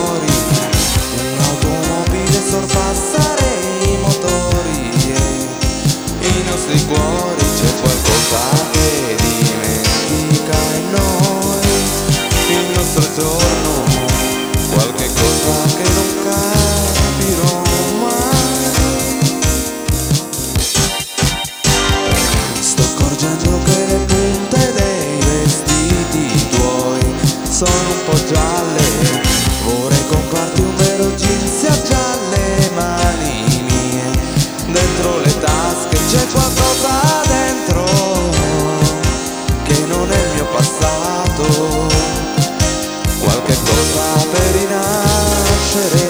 fuori Un'automobile sorpassare i motori E i nostri cuori c'è qualcosa che dimentica in noi. Il nostro giorno Qualche cosa che non capirò mai. Sto accorgendo che le punte dei vestiti tuoi Sono un po' gialle passato, qualche cosa per rinascere.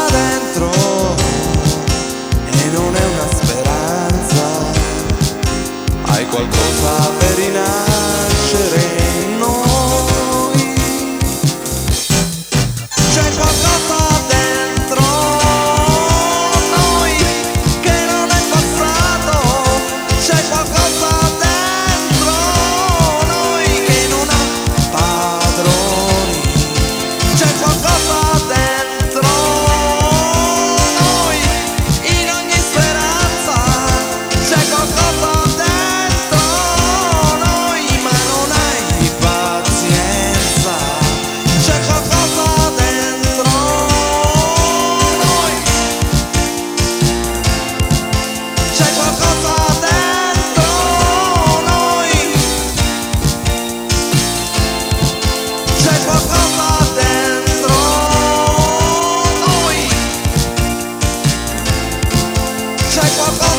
favela. Papa.